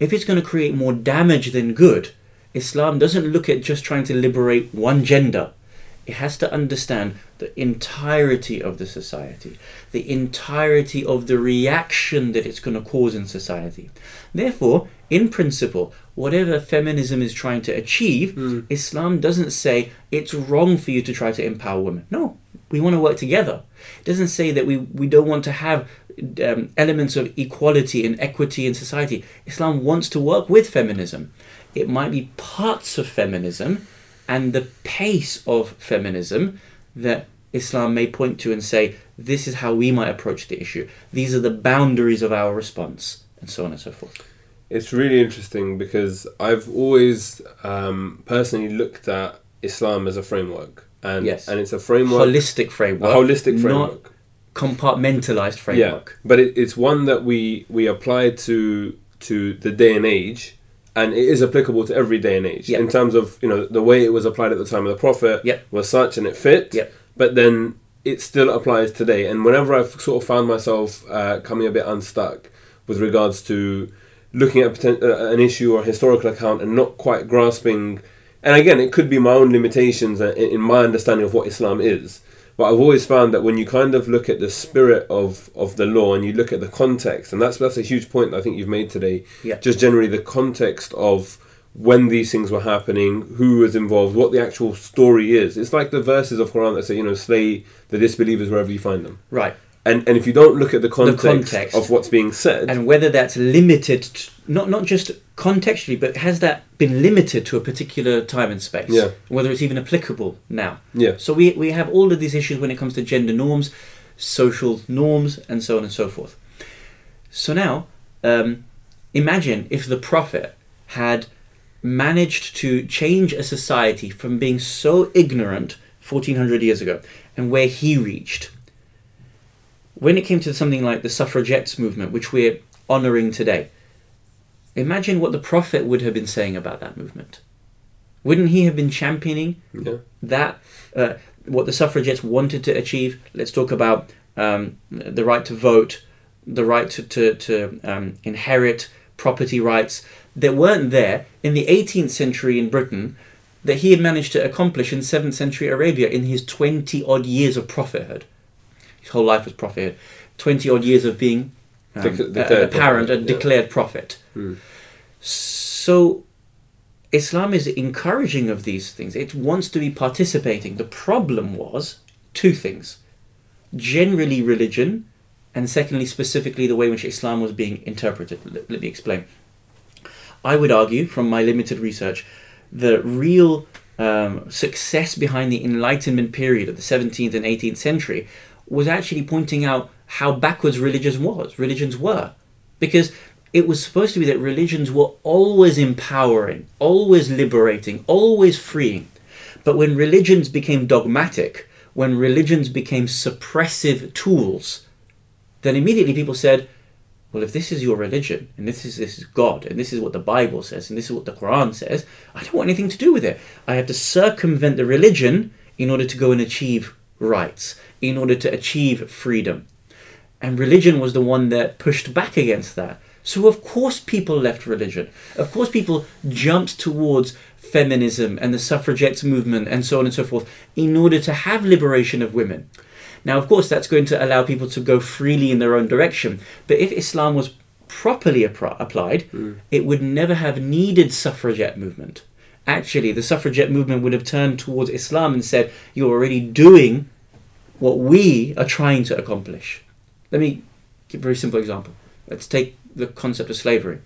if it's going to create more damage than good, Islam doesn't look at just trying to liberate one gender. It has to understand the entirety of the society, the entirety of the reaction that it's going to cause in society. Therefore, in principle, whatever feminism is trying to achieve, Islam doesn't say it's wrong for you to try to empower women. No, we want to work together. It doesn't say that we, we don't want to have um, elements of equality and equity in society. Islam wants to work with feminism. It might be parts of feminism and the pace of feminism that Islam may point to and say, this is how we might approach the issue. These are the boundaries of our response, and so on and so forth. It's really interesting because I've always um, personally looked at Islam as a framework, and Yes. and it's a framework, Holistic framework. a framework. holistic framework. compartmentalized Yeah, framework. but it, it's one that we we apply to to the day and age, and it is applicable to every day and age Yeah. in terms of you know the way it was applied at the time of the Prophet Yep. was such and it fit. Yep. But then it still applies today, and whenever I've sort of found myself uh, coming a bit unstuck with regards to looking at poten- uh, an issue or a historical account and not quite grasping, and again, it could be my own limitations uh, in my understanding of what Islam is. But I've always found that when you kind of look at the spirit of, of the law and you look at the context, and that's that's a huge point I think you've made today. Yeah. Just generally the context of when these things were happening, who was involved, what the actual story is. It's like the verses of Quran that say, you know, slay the disbelievers wherever you find them. Right. And and if you don't look at the context, context. of what's being said, And whether that's limited, t not not just contextually, but has that been limited to a particular time and space? Yeah. Whether it's even applicable now. yeah, So we, we have all of these issues when it comes to gender norms, social norms, and so on and so forth. So now, um, imagine if the Prophet had managed to change a society from being so ignorant 1400 years ago and where he reached. When it came to something like the suffragettes movement, which we're honouring today, imagine what the Prophet would have been saying about that movement. Wouldn't he have been championing yeah, that uh, what the suffragettes wanted to achieve. Let's talk about um, the right to vote, the right to to, to um, inherit property rights that weren't there in the 18th century in Britain. that he had managed to accomplish in 7th century Arabia in his 20 odd years of prophethood. Whole life was prophet, 20 odd years of being um, Dec- a- declared a apparent, a prophet, yeah. declared prophet. Hmm. So Islam is encouraging of these things. It wants to be participating. The problem was two things generally religion, and secondly, specifically, the way in which Islam was being interpreted. Let, let me explain. I would argue, from my limited research, the real um, success behind the Enlightenment period of the 17th and 18th century was actually pointing out how backwards religions was religions were, because it was supposed to be that religions were always empowering, always liberating, always freeing. But when religions became dogmatic, when religions became suppressive tools, then immediately people said, well, if this is your religion, and this is this is God, and this is what the Bible says, and this is what the Quran says, I don't want anything to do with it. I have to circumvent the religion in order to go and achieve rights, in order to achieve freedom. And religion was the one that pushed back against that. So of course people left religion. Of course people jumped towards feminism and the suffragettes movement and so on and so forth in order to have liberation of women. Now, of course, that's going to allow people to go freely in their own direction. But if Islam was properly appro- applied, mm. it would never have needed suffragette movement. Actually, the suffragette movement would have turned towards Islam and said, "You're already doing what we are trying to accomplish." Let me give a very simple example. Let's take the concept of slavery.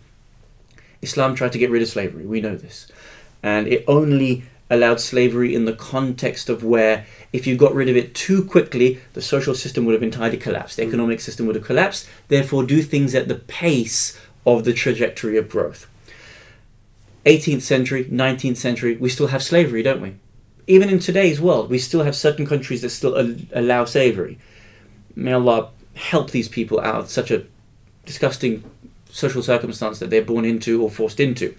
Islam tried to get rid of slavery. We know this, and it only allowed slavery in the context of where if you got rid of it too quickly, the social system would have entirely collapsed. The mm. economic system would have collapsed. Therefore, do things at the pace of the trajectory of growth. 18th century, 19th century, we still have slavery, don't we? Even in today's world, we still have certain countries that still al- allow slavery. May Allah help these people out of such a disgusting social circumstance that they're born into or forced into.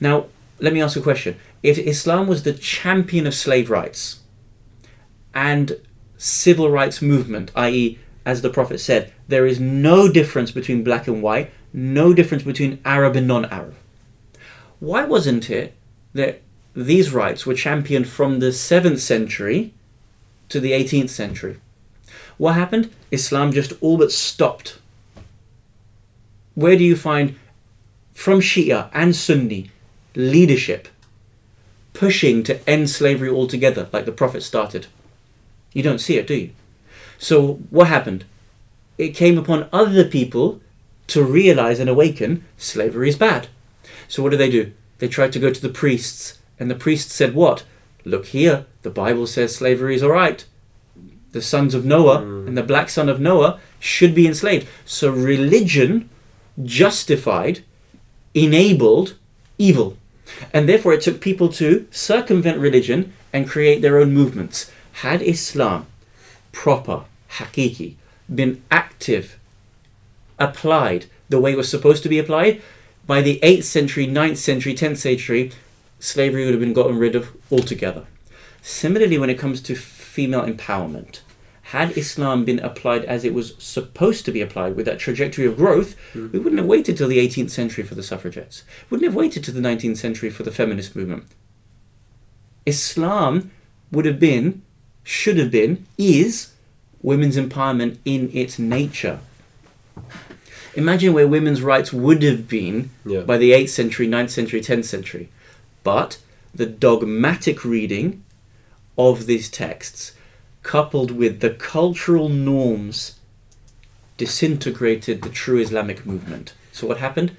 Now, let me ask a question. If Islam was the champion of slave rights and civil rights movement, i.e., as the Prophet said, there is no difference between black and white, no difference between Arab and non Arab. Why wasn't it that these rights were championed from the 7th century to the 18th century? What happened? Islam just all but stopped. Where do you find from Shia and Sunni leadership pushing to end slavery altogether, like the Prophet started? You don't see it, do you? So, what happened? It came upon other people to realize and awaken slavery is bad. So, what do they do? They tried to go to the priests, and the priest said, What? Look here, the Bible says slavery is alright. The sons of Noah hmm. and the black son of Noah should be enslaved. So, religion justified, enabled evil. And therefore, it took people to circumvent religion and create their own movements. Had Islam, proper, hakiki, been active, applied the way it was supposed to be applied, by the 8th century, 9th century, 10th century, slavery would have been gotten rid of altogether. Similarly, when it comes to female empowerment, had Islam been applied as it was supposed to be applied with that trajectory of growth, hmm. we wouldn't have waited till the 18th century for the suffragettes. Wouldn't have waited till the 19th century for the feminist movement. Islam would have been, should have been, is women's empowerment in its nature. Imagine where women's rights would have been Yeah. by the 8th century, 9th century, 10th century. But the dogmatic reading of these texts, coupled with the cultural norms, disintegrated the true Islamic movement. So, what happened?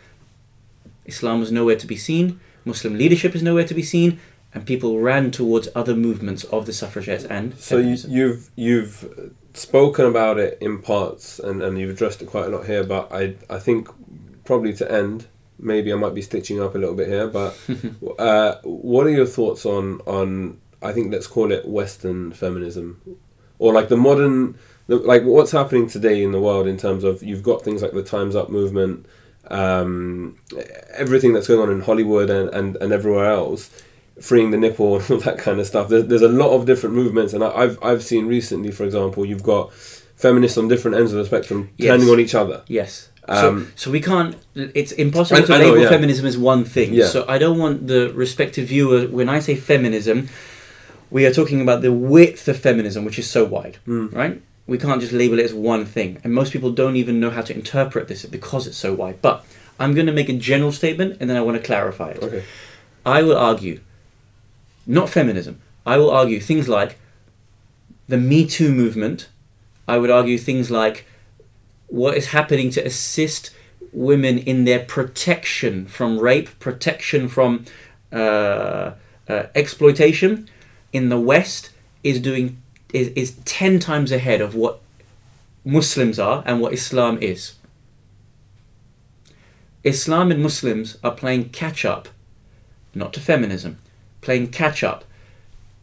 Islam was nowhere to be seen, Muslim leadership is nowhere to be seen, and people ran towards other movements of the suffragettes and So you've you've spoken about it in parts, and, and you've addressed it quite a lot here. But I I think probably to end, maybe I might be stitching up a little bit here. But *laughs* uh, what are your thoughts on on I think let's call it Western feminism, or like the modern, the, like what's happening today in the world in terms of you've got things like the Times Up movement, um, everything that's going on in Hollywood and, and, and everywhere else freeing the nipple and *laughs* all that kind of stuff. There's, there's a lot of different movements, and I, I've I've seen recently, for example, you've got feminists on different ends of the spectrum Yes. turning on each other. yes. Um, so, so we can't. It's impossible I- to I know, label yeah. feminism as one thing. Yeah. So I don't want the respective viewer. When I say feminism, we are talking about the width of feminism, which is so wide, Mm. right? We can't just label it as one thing, and most people don't even know how to interpret this because it's so wide. But I'm going to make a general statement, and then I want to clarify it. okay. I will argue, not feminism. I will argue things like the Me Too movement. I would argue things like what is happening to assist women in their protection from rape, protection from uh, uh, exploitation in the West is doing is, is ten times ahead of what Muslims are and what Islam is. Islam and Muslims are playing catch up, not to feminism, playing catch up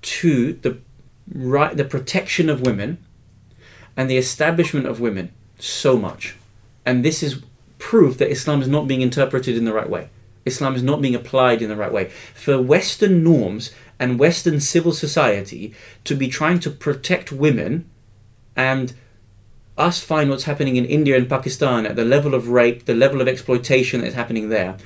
to the right the protection of women and the establishment of women so much. And this is proof that Islam is not being interpreted in the right way. Islam is not being applied in the right way. For Western norms and Western civil society to be trying to protect women and us find what's happening in India and Pakistan at the level of rape, the level of exploitation that's happening there,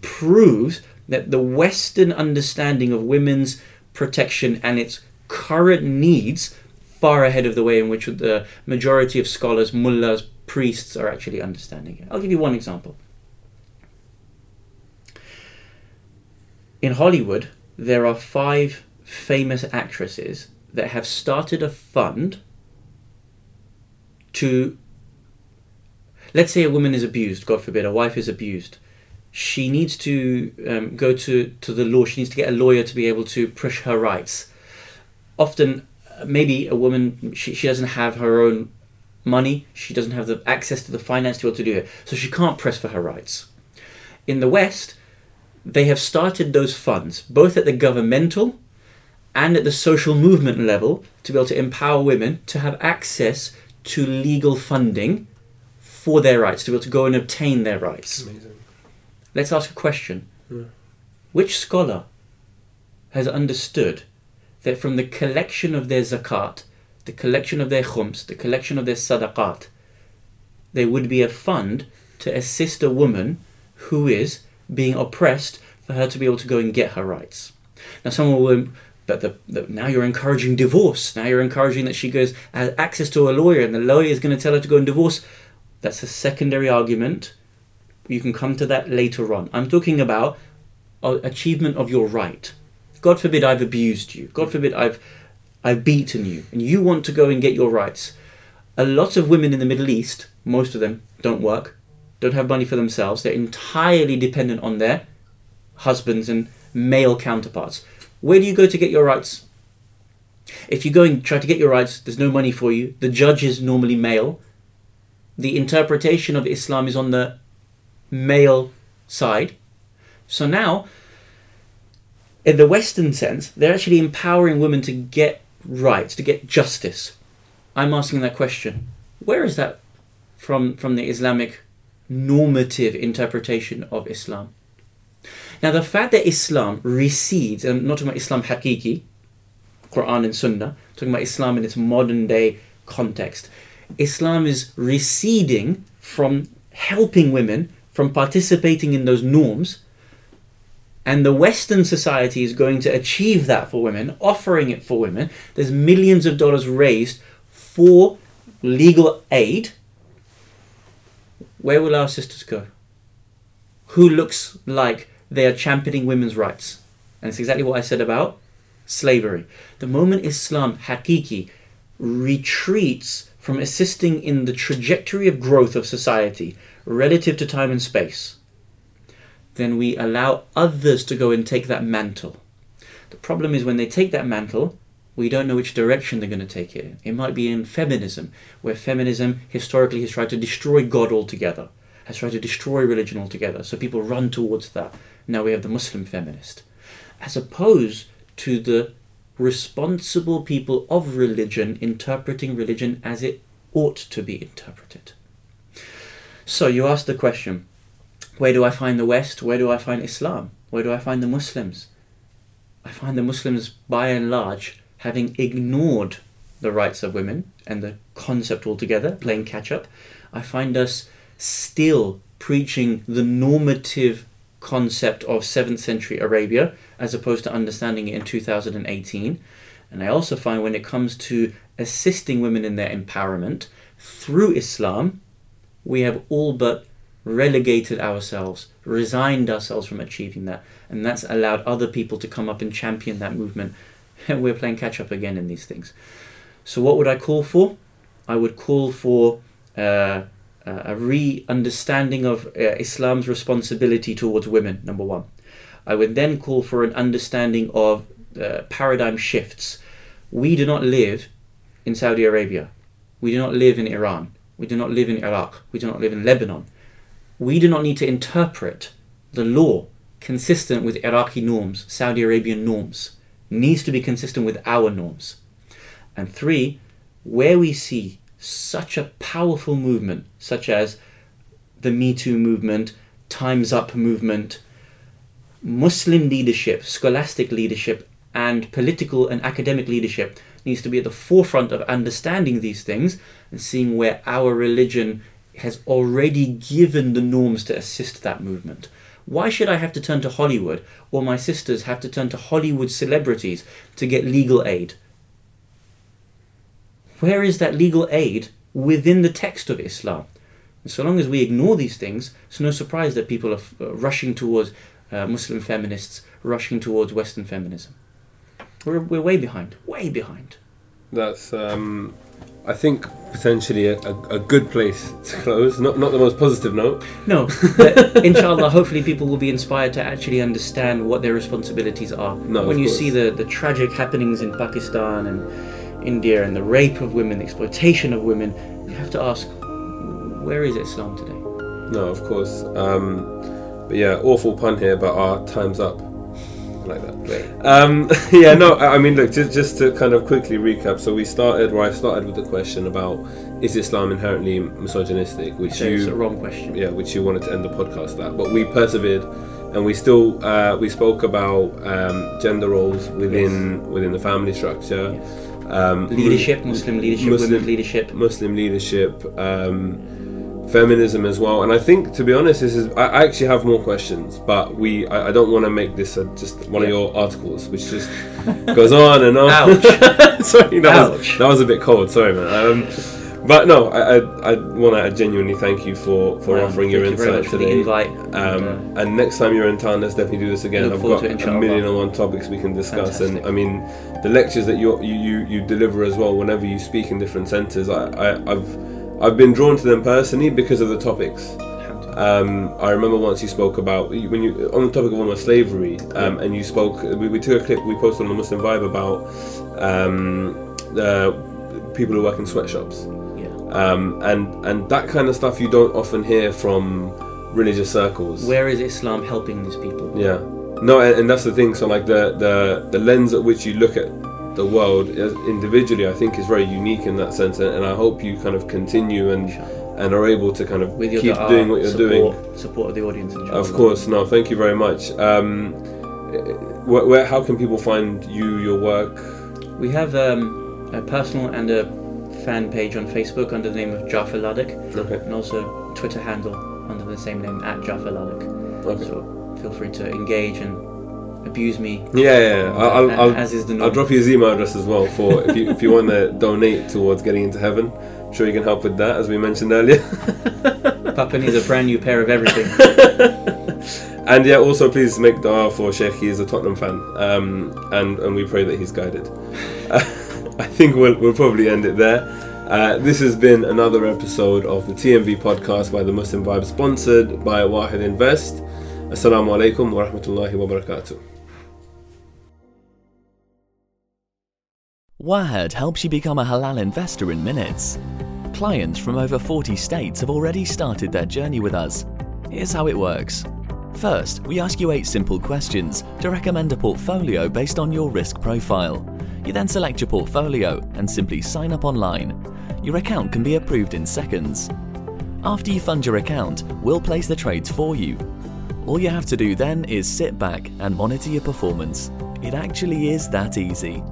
proves that the Western understanding of women's protection and its current needs far ahead of the way in which the majority of scholars, mullahs, priests are actually understanding it. I'll give you one example. In Hollywood, there are five famous actresses that have started a fund to let's say a woman is abused god forbid a wife is abused she needs to um, go to, to the law she needs to get a lawyer to be able to push her rights often maybe a woman she, she doesn't have her own money she doesn't have the access to the finance to be able to do it so she can't press for her rights in the west they have started those funds both at the governmental and at the social movement level to be able to empower women to have access to legal funding for their rights, to be able to go and obtain their rights. Amazing. Let's ask a question. Yeah. Which scholar has understood that from the collection of their zakat, the collection of their khums, the collection of their sadaqat, there would be a fund to assist a woman who is being oppressed for her to be able to go and get her rights? Now, someone will but the, the, now you're encouraging divorce. Now you're encouraging that she goes has access to a lawyer, and the lawyer is going to tell her to go and divorce. That's a secondary argument. You can come to that later on. I'm talking about uh, achievement of your right. God forbid I've abused you. God forbid I've I've beaten you, and you want to go and get your rights. A lot of women in the Middle East, most of them, don't work, don't have money for themselves. They're entirely dependent on their husbands and male counterparts. Where do you go to get your rights? If you go and try to get your rights, there's no money for you. The judge is normally male. The interpretation of Islam is on the male side. So now, in the Western sense, they're actually empowering women to get rights, to get justice. I'm asking that question. Where is that from, from the Islamic normative interpretation of Islam? Now, the fact that Islam recedes, and I'm not talking about Islam hakiki, Quran and Sunnah, talking about Islam in its modern day context, Islam is receding from helping women, from participating in those norms, and the Western society is going to achieve that for women, offering it for women. There's millions of dollars raised for legal aid. Where will our sisters go? Who looks like they are championing women's rights. And it's exactly what I said about slavery. The moment Islam, hakiki, retreats from assisting in the trajectory of growth of society relative to time and space, then we allow others to go and take that mantle. The problem is when they take that mantle, we don't know which direction they're going to take it. It might be in feminism, where feminism historically has tried to destroy God altogether, has tried to destroy religion altogether. So people run towards that. Now we have the Muslim feminist, as opposed to the responsible people of religion interpreting religion as it ought to be interpreted. So you ask the question where do I find the West? Where do I find Islam? Where do I find the Muslims? I find the Muslims, by and large, having ignored the rights of women and the concept altogether, playing catch up. I find us still preaching the normative concept of 7th century Arabia as opposed to understanding it in 2018. And I also find when it comes to assisting women in their empowerment through Islam, we have all but relegated ourselves, resigned ourselves from achieving that, and that's allowed other people to come up and champion that movement. And *laughs* we're playing catch up again in these things. So, what would I call for? I would call for uh, a re understanding of uh, Islam's responsibility towards women, number one. I would then call for an understanding of uh, paradigm shifts. We do not live in Saudi Arabia. We do not live in Iran. We do not live in Iraq. We do not live in Lebanon. We do not need to interpret the law consistent with Iraqi norms, Saudi Arabian norms. Needs to be consistent with our norms. And three, where we see such a powerful movement, such as the Me Too movement, Time's Up movement, Muslim leadership, scholastic leadership, and political and academic leadership needs to be at the forefront of understanding these things and seeing where our religion has already given the norms to assist that movement. Why should I have to turn to Hollywood or my sisters have to turn to Hollywood celebrities to get legal aid? Where is that legal aid within the text of Islam? And so long as we ignore these things, it's no surprise that people are uh, rushing towards uh, Muslim feminists, rushing towards Western feminism. We're, we're way behind, way behind. That's, um, I think, potentially a, a, a, good place to close. Not, not the most positive note. No, but *laughs* inshallah, hopefully people will be inspired to actually understand what their responsibilities are. No, when you course. see the, the tragic happenings in Pakistan and India and the rape of women, the exploitation of women, you have to ask, where is Islam today? No, of course. Um, but yeah, awful pun here, but our time's up. Like that. Great. Um, *laughs* yeah, no, I mean, look, just, just to kind of quickly recap. So we started where I started with the question about is Islam inherently misogynistic, which So you it's a wrong question. yeah, which you wanted to end the podcast at, but we persevered, and we still uh, we spoke about um, gender roles within within the family structure, Yes. um, Leadership, Muslim leadership, Muslim- women's leadership. Muslim leadership, um, feminism as well. And I think, to be honest, this is I, actually have more questions, but we I, I don't want to make this a, just one of your articles, which just *laughs* goes on and on. Ouch. *laughs* sorry, that was Ouch. that was a bit cold. Sorry, man. Um, but no, I I, I want to genuinely thank you for for Well, offering your you insight the today. invite. Um, and, and next time you're in town, let's definitely do this again. I've got it, a million and one topics we can discuss, and I mean, the lectures that you you you, you deliver as well. Whenever you speak in different centres, I, I I've I've been drawn to them personally because of the topics. Um, I remember once you spoke about when you on the topic of almost slavery, um, and you spoke. We, we took a clip we posted on the Muslim Vibe about um, the people who work in sweatshops yeah. um, and and that kind of stuff you don't often hear from religious circles. Where is Islam helping these people? Yeah, no, and, and that's the thing. So like the the the lens at which you look at the world individually, I think is very unique in that sense, and, I hope you kind of continue and and are able to kind of With your keep doing what you're doing. support, Support of the audience. Of course, no, thank you very much. Um, where, where how can people find you, your work? We have um, a personal and a fan page on Facebook under the name of Jafar Ladak, Okay, and also Twitter handle under the same name at Jafar Ladak. okay. So feel free to engage and abuse me. Yeah, yeah. I'll, I'll, as is the norm. I'll drop you his email address as well for if you if you want to *laughs* donate towards getting into heaven. I'm sure you can help with that, as we mentioned earlier. *laughs* Papa needs a brand new pair of everything. *laughs* And yeah, also please make dua for Sheikh. He is a Tottenham fan, um, and and we pray that he's guided. I think we'll we'll probably end it there. Uh, this has been another episode of the TMV podcast by the Muslim Vibe, sponsored by Wahed Invest. Assalamu alaikum wa rahmatullahi wa barakatuh. Wahed helps you become a halal investor in minutes. Clients from over 40 states have already started their journey with us. Here's how it works. First, we ask you eight simple questions to recommend a portfolio based on your risk profile. You then select your portfolio and simply sign up online. Your account can be approved in seconds. After you fund your account, we'll place the trades for you. All you have to do then is sit back and monitor your performance. It actually is that easy.